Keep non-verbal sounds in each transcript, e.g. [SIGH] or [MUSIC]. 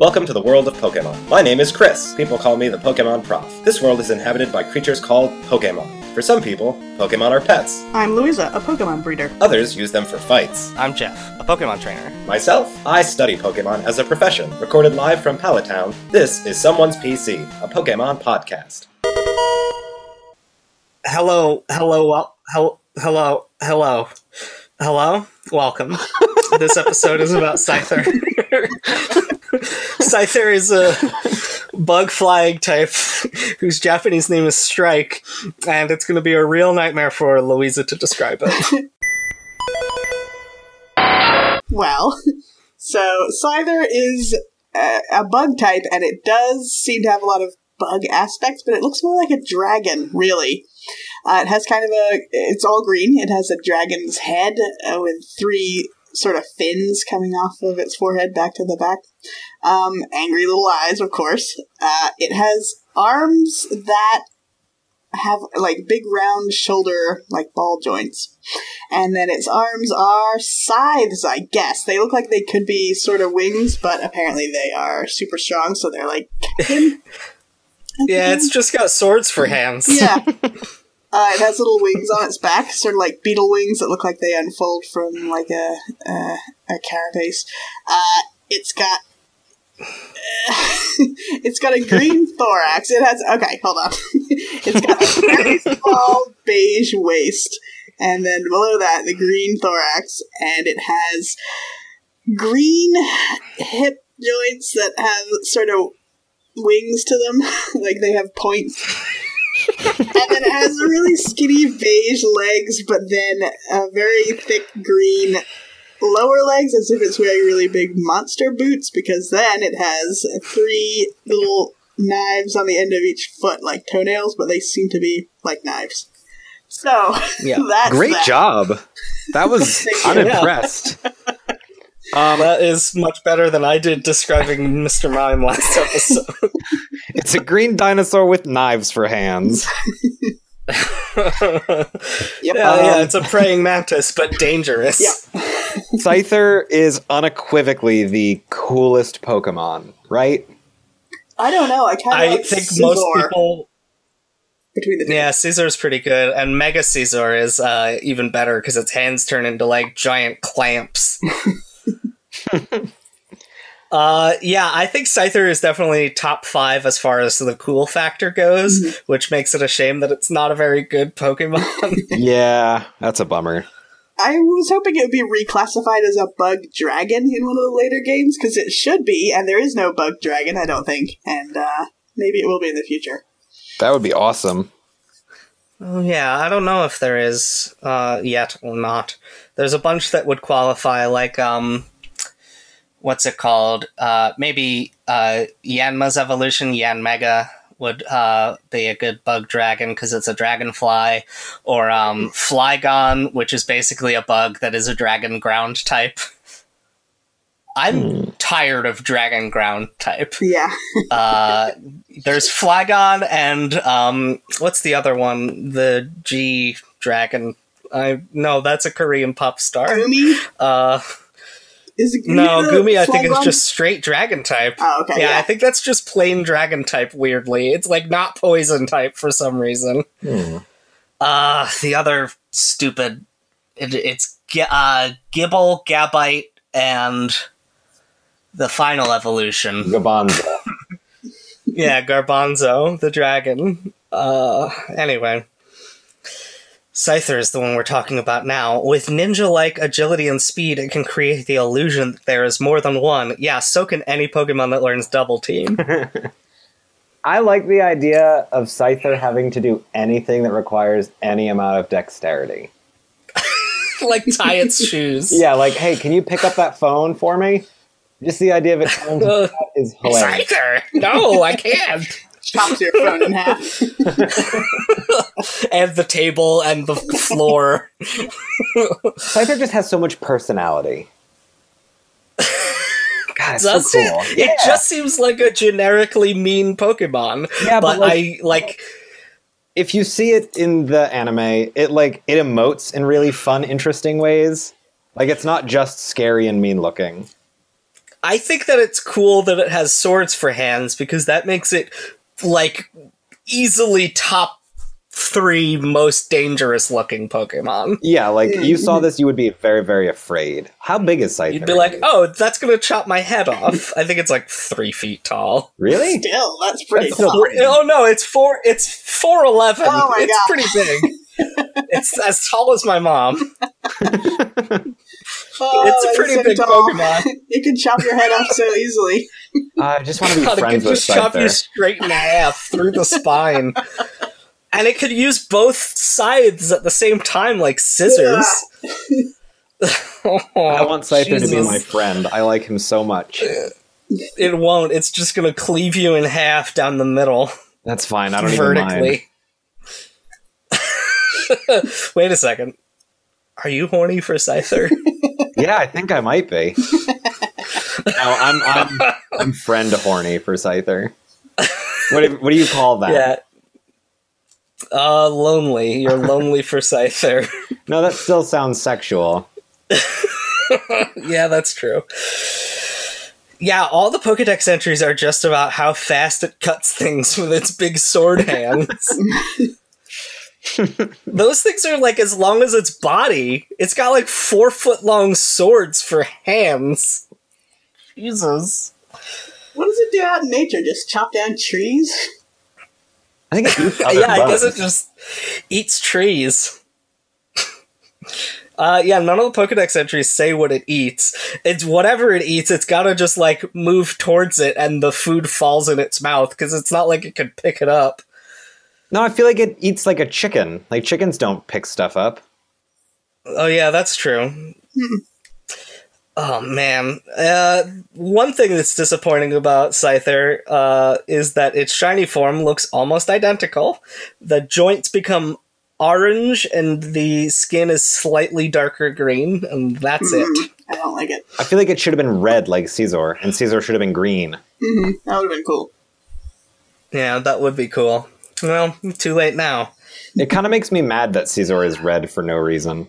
Welcome to the world of Pokemon. My name is Chris. People call me the Pokemon Prof. This world is inhabited by creatures called Pokemon. For some people, Pokemon are pets. I'm Louisa, a Pokemon breeder. Others use them for fights. I'm Jeff, a Pokemon trainer. Myself, I study Pokemon as a profession. Recorded live from Pallet Town, this is Someone's PC, a Pokemon podcast. Hello, hello, well, hel- hello, hello, hello, welcome. [LAUGHS] this episode is about Scyther. [LAUGHS] Scyther is a bug flying type whose Japanese name is Strike, and it's going to be a real nightmare for Louisa to describe it. Well, so Scyther is a, a bug type, and it does seem to have a lot of bug aspects, but it looks more like a dragon, really. Uh, it has kind of a. It's all green. It has a dragon's head uh, with three sort of fins coming off of its forehead back to the back. Um, angry little eyes, of course. Uh, it has arms that have like big round shoulder, like ball joints. And then its arms are scythes, I guess. They look like they could be sort of wings, but apparently they are super strong, so they're like. [LAUGHS] yeah, it's just got swords for hands. Yeah. [LAUGHS] Uh, it has little wings on its back, sort of like beetle wings that look like they unfold from like a a, a carapace. Uh, it's got [LAUGHS] it's got a green [LAUGHS] thorax. It has okay, hold on. [LAUGHS] it's got a very small beige waist, and then below that the green thorax, and it has green hip joints that have sort of wings to them, like they have points and then it has really skinny beige legs, but then a very thick green lower legs, as if it's wearing really big monster boots. Because then it has three little knives on the end of each foot, like toenails, but they seem to be like knives. So Yeah. [LAUGHS] that's Great that. job. That was [LAUGHS] Thank you. Unimpressed. Um, that is much better than I did describing [LAUGHS] Mr. Mime last episode. [LAUGHS] It's a green dinosaur with knives for hands. Yep. Yeah, yeah, Um, it's a praying mantis, but dangerous. Yeah. [LAUGHS] Scyther is unequivocally the coolest Pokemon, right? I don't know. I kind of I like think most people. between the two. Yeah, Scizor's pretty good, and Mega Scizor is uh, even better because its hands turn into like giant clamps. [LAUGHS] uh, yeah, I think Scyther is definitely top five as far as the cool factor goes, which makes it a shame that it's not a very good Pokemon. [LAUGHS] Yeah, that's a bummer. I was hoping it would be reclassified as a bug dragon in one of the later games because it should be, and there is no bug dragon, I don't think, and uh, maybe it will be in the future. That would be awesome. Oh, yeah, I don't know if there is uh, yet or not. There's a bunch that would qualify, like um, what's it called? Uh, maybe uh, Yanma's evolution, Yanmega would uh, be a good bug dragon because it's a dragonfly, or um, Flygon, which is basically a bug that is a dragon ground type. I'm tired of dragon ground type. Yeah, [LAUGHS] Uh, there's Flygon and um, what's the other one? The G Dragon. I no, that's a Korean pop star. Goomy Uh, is it no, the Goomy. I think is Flygon? just straight Dragon type. Oh, okay. yeah, Yeah, I think that's just plain Dragon type. Weirdly, it's like not Poison type for some reason. Uh, the other stupid. It, it's uh, Gible, Gabite, and the final evolution. Gabanza. [LAUGHS] Yeah, Garbanzo, the dragon. Uh, anyway. Scyther is the one we're talking about now. With ninja like agility and speed, it can create the illusion that there is more than one. Yeah, so can any Pokemon that learns Double Team. [LAUGHS] I like the idea of Scyther having to do anything that requires any amount of dexterity. [LAUGHS] like tie its [LAUGHS] shoes. Yeah, like, hey, can you pick up that phone for me? Just the idea of it trying to that is hilarious. Scyther! No, I can't! Chops your phone in half. [LAUGHS] and the table and the floor. Scyther just has so much personality. God, it's so cool. it? It just seems like a generically mean Pokemon. Yeah, but, but, like- I like if you see it in the anime, it like it emotes in really fun, interesting ways. Like it's not just scary and mean looking. I think that it's cool that it has swords for hands because that makes it like easily top three most dangerous looking Pokemon. Yeah, like you saw mm. this, you would be very, very afraid. How big is Scyther? You'd be like, "Oh, that's gonna chop my head off." [LAUGHS] I think it's like three feet tall. really? Still, that's pretty That's still tall. Oh no, it's four. It's four eleven. Oh my it's gosh. pretty big. [LAUGHS] it's as tall as my mom. [LAUGHS] Oh, It's a pretty so big tall. Pokemon. [LAUGHS] you can chop your head off so easily. [LAUGHS] I just want to be God, it friends could with just chop you straight in half [LAUGHS] through the spine. And it could use both sides at the same time, like scissors. I oh, want Scyther to be my friend. I like him so much. Uh, it won't. It's just gonna cleave you in half down the middle, That's fine. I don't even mind. vertically. Wait a second. Are you horny for Scyther? Yeah, I think I might be. [LAUGHS] no, I'm I'm I'm friend horny for Scyther. What do, what do you call that? yeah. Uh, lonely. You're lonely for Scyther. [LAUGHS] No, that still sounds sexual. [LAUGHS] yeah, that's true. Yeah, all the Pokedex entries are just about how fast it cuts things with its big sword hands. [LAUGHS] Those things are like as long as its body. It's got like four foot long swords for hands. Jesus. What does it do out in nature? Just chop down trees? I think it [LAUGHS] eats other yeah, I guess it just eats trees. Uh, yeah, none of the Pokedex entries say what it eats. It's whatever it eats, it's gotta just like move towards it and the food falls in its mouth because it's not like it could pick it up. No, I feel like it eats like a chicken. Like chickens don't pick stuff up. Oh, yeah, that's true. Oh man. Uh, one thing that's disappointing about Scyther uh, is that its shiny form looks almost identical. The joints become orange and the skin is slightly darker green, and that's it. I don't like it. I feel like it should have been red like Scizor, and Scizor should have been green. hmm That would have been cool. Yeah, that would be cool. Well, too late now. It kind of makes me mad that Scizor is red for no reason.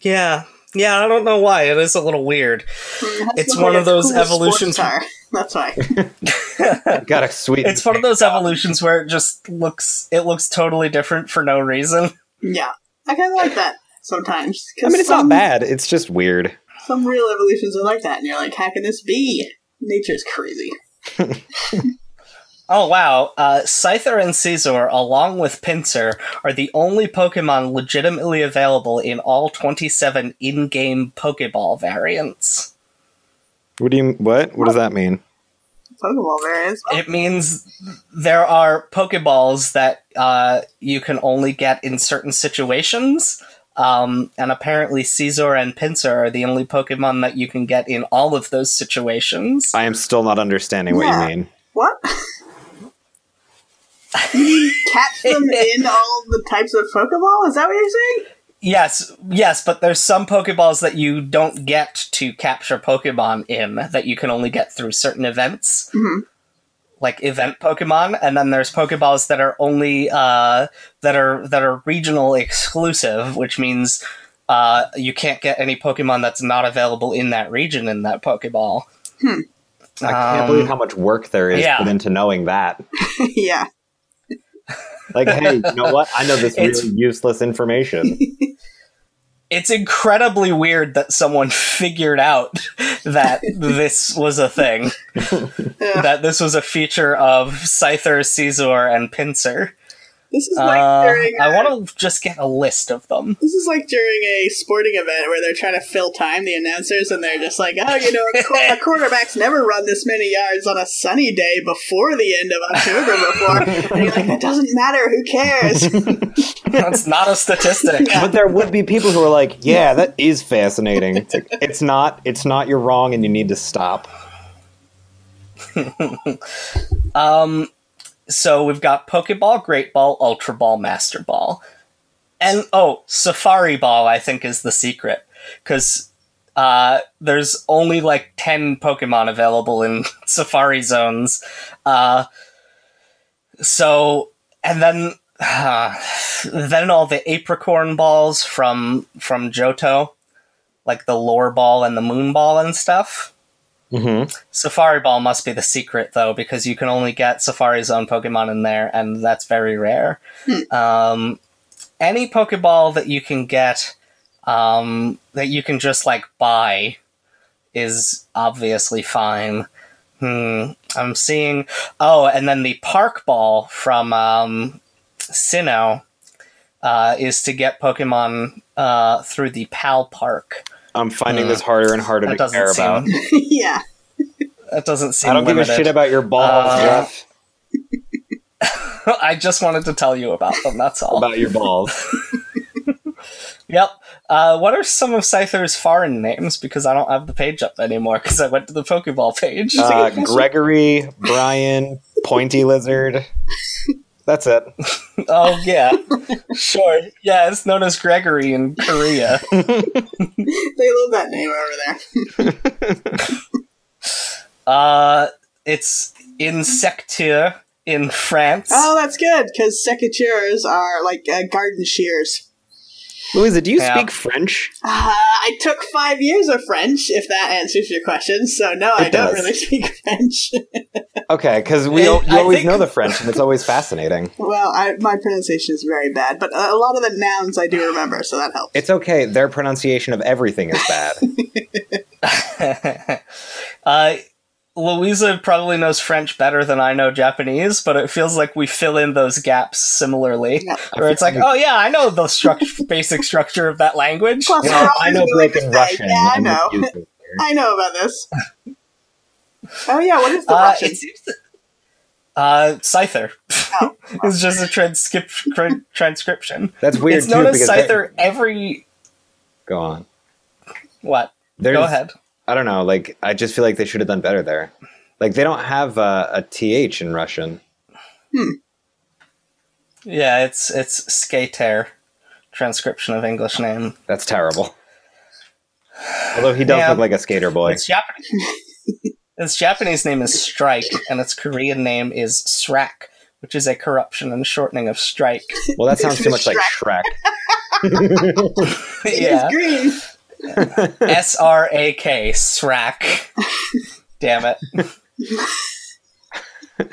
Yeah. Yeah, I don't know why. It is a little weird. It has It's one of those cool evolutions- car. [LAUGHS] That's why. [LAUGHS] Got a sweet. It's one of those evolutions where it just looks it looks totally different for no reason. yeah. I kind of like that sometimes. I mean, it's some, not bad. It's just weird. Some real evolutions are like that, and you're like, how can this be? Nature's crazy. [LAUGHS] Oh wow, uh, Scyther and Scizor, along with Pinsir, are the only Pokemon legitimately available in all 27 in-game Pokeball variants. What do you? What? What does that mean? Pokeball variants. It means there are Pokeballs that uh, you can only get in certain situations, um, and apparently Scizor and Pinsir are the only Pokemon that you can get in all of those situations. I am still not understanding what Yeah. you mean. What? [LAUGHS] you catch them [LAUGHS] in all the types of Pokeball? Is that what you're saying? Yes, yes, but there's some Pokeballs that you don't get to capture Pokemon in that you can only get through certain events, Mhm. like event Pokemon, and then there's Pokeballs that are only uh, that are that are regional exclusive, which means uh, you can't get any Pokemon that's not available in that region in that Pokeball. Hmm. I can't Um, believe how much work there is yeah. put into knowing that. [LAUGHS] yeah. Like, hey, you know what? I know this [LAUGHS] It's- really useless information. [LAUGHS] It's incredibly weird that someone figured out that this was a thing. [LAUGHS] Yeah. that this was a feature of Scyther, Scizor, and Pinsir. This is like Uh, during. I a- want to just get a list of them. This is like during a sporting event where they're trying to fill time, the announcers, and they're just like, oh, you know, a, qu- a [LAUGHS] quarterback's never run this many yards on a sunny day before the end of October before. And you're like, it doesn't matter, who cares? [LAUGHS] That's not a statistic. but there would be people who are like, "Yeah, that is fascinating." It's, like, it's not. It's not. You're wrong, and you need to stop. [LAUGHS] Um, so we've got Pokeball, Great Ball, Ultra Ball, Master Ball, and oh, Safari Ball. I think is the secret because uh, there's only like ten Pokemon available in [LAUGHS] Safari zones. Uh, so and then uh, [SIGHS] then all the Apricorn balls from from Johto. like the lure ball and the moon ball and stuff. Mm-hmm. Safari Ball must be the secret though, because you can only get Safari Zone Pokemon in there, and that's very rare. Um, any Pokeball that you can get, um, that you can just like buy, is obviously fine. Hmm. I'm seeing. Oh, and then the Park Ball from um, Sinnoh uh, is to get Pokemon uh, through the Pal Park. I'm finding Hmm. this harder and harder to care seem- about. [LAUGHS] yeah. That doesn't seem. I don't give a shit about your balls, Uh, Jeff. [LAUGHS] I just wanted to tell you about them. That's all. About your balls. [LAUGHS] Yep. Uh, what are some of Scyther's foreign names? Because I don't have the page up anymore because I went to the Pokeball page. Uh, Gregory, Brian, Pointy Lizard. That's it. Oh yeah, sure. Yeah, it's known as Gregory in Korea. [LAUGHS] They love that name over there. [LAUGHS] Uh, it's Insécateur in France. Oh, that's good because secateurs are like uh, garden shears. Louisa, do you Yeah. speak French? Uh, I took five years of French, if that answers your question. So no, I It don't really [LAUGHS] speak French. Okay, because we It- you I always think- know the French, and it's always fascinating. [LAUGHS] well, I, my pronunciation is very bad, but a lot of the nouns I do remember, so that helps. It's okay. Their pronunciation of everything is bad. [LAUGHS] [LAUGHS] uh, Louisa probably knows French better than I know Japanese, but it feels like we fill in those gaps similarly. Yeah. Where it's like, oh yeah, I know the struct- basic structure of that language. Plus, Well, we're I know broken Russian. Yeah, I know. confused it here. I know about this. Oh yeah, what is the Uh, Russian? it seems that, uh, Scyther. Oh. [LAUGHS] it's just a transcrip- tran- transcription. That's weird it's too. known as because they're- every. Go on. What? There's, Go ahead. I don't know. Like, I just feel like they should have done better there. Like, they don't have uh, a th in Russian. Hmm. Yeah, it's it's Skater, transcription of English name. That's terrible. Although he does Yeah. look like a skater boy. Its Japanese. [LAUGHS] its Japanese name is Strike, and its Korean name is Srak, which is a corruption and shortening of Strike. Well, that sounds too much like Shrek. [LAUGHS] yeah, green. S R A K, Srak. Damn it. [LAUGHS]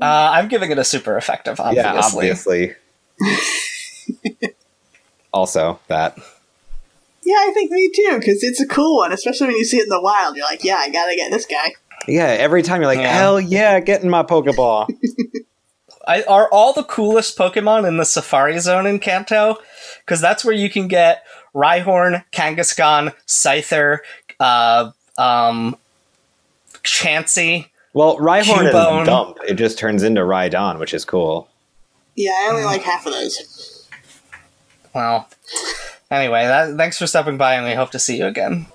Uh, I'm giving it a super effective, obviously. Yeah, obviously. [LAUGHS] also, that. Yeah, I think me too, because it's a cool one, especially when you see it in the wild. You're like, yeah, I gotta get this guy. Yeah, every time you're like, Yeah. hell yeah, get in my Pokeball. [LAUGHS] I, are all the coolest Pokemon in the Safari Zone in Kanto? Because that's where you can get Rhyhorn, Kangaskhan, Scyther, uh, um, Chansey. well, Rhyhorn Cubone. is dump. It just turns into Rhydon, which is cool. Yeah, I only like half of those. Well, anyway, that, thanks for stopping by, and we hope to see you again.